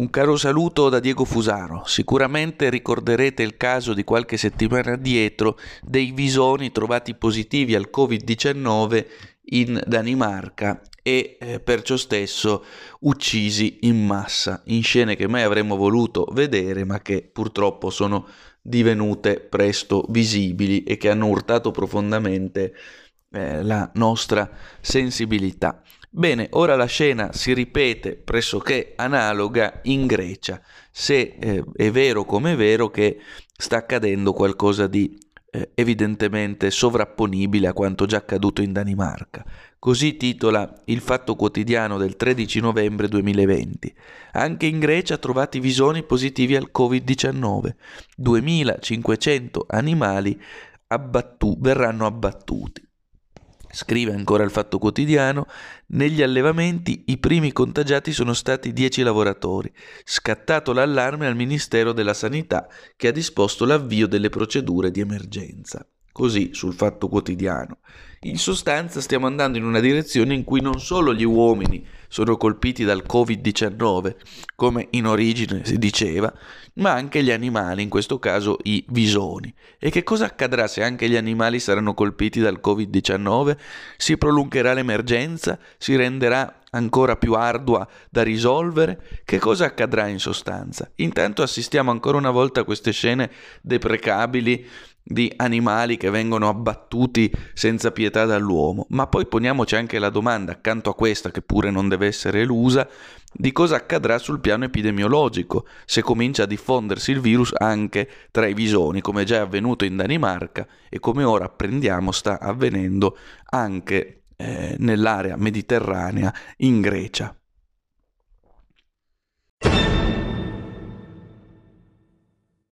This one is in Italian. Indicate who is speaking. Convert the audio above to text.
Speaker 1: Un caro saluto da Diego Fusaro. Sicuramente ricorderete il caso di qualche settimana addietro dei visoni trovati positivi al Covid-19 in Danimarca e eh, per ciò stesso uccisi in massa, in scene che mai avremmo voluto vedere ma che purtroppo sono divenute presto visibili e che hanno urtato profondamente eh, la nostra sensibilità. Bene, ora la scena si ripete pressoché analoga in Grecia, se eh, è vero come è vero che sta accadendo qualcosa di eh, evidentemente sovrapponibile a quanto già accaduto in Danimarca. Così titola il Fatto Quotidiano del 13 novembre 2020. Anche in Grecia trovati visoni positivi al Covid-19. 2500 animali abbattu- verranno abbattuti. Scrive ancora il Fatto Quotidiano, negli allevamenti i primi contagiati sono stati 10 lavoratori. Scattato l'allarme al Ministero della Sanità che ha disposto l'avvio delle procedure di emergenza. Così sul Fatto Quotidiano. In sostanza stiamo andando in una direzione in cui non solo gli uomini sono colpiti dal Covid-19, come in origine si diceva, ma anche gli animali, in questo caso i visoni. E che cosa accadrà se anche gli animali saranno colpiti dal Covid-19? Si prolungherà l'emergenza? Si renderà ancora più ardua da risolvere? Che cosa accadrà in sostanza? Intanto assistiamo ancora una volta a queste scene deprecabili di animali che vengono abbattuti senza pietà dall'uomo, ma poi poniamoci anche la domanda, accanto a questa che pure non deve essere elusa, di cosa accadrà sul piano epidemiologico se comincia a diffondersi il virus anche tra i visoni, come già è avvenuto in Danimarca e come ora apprendiamo sta avvenendo anche eh, nell'area mediterranea in Grecia.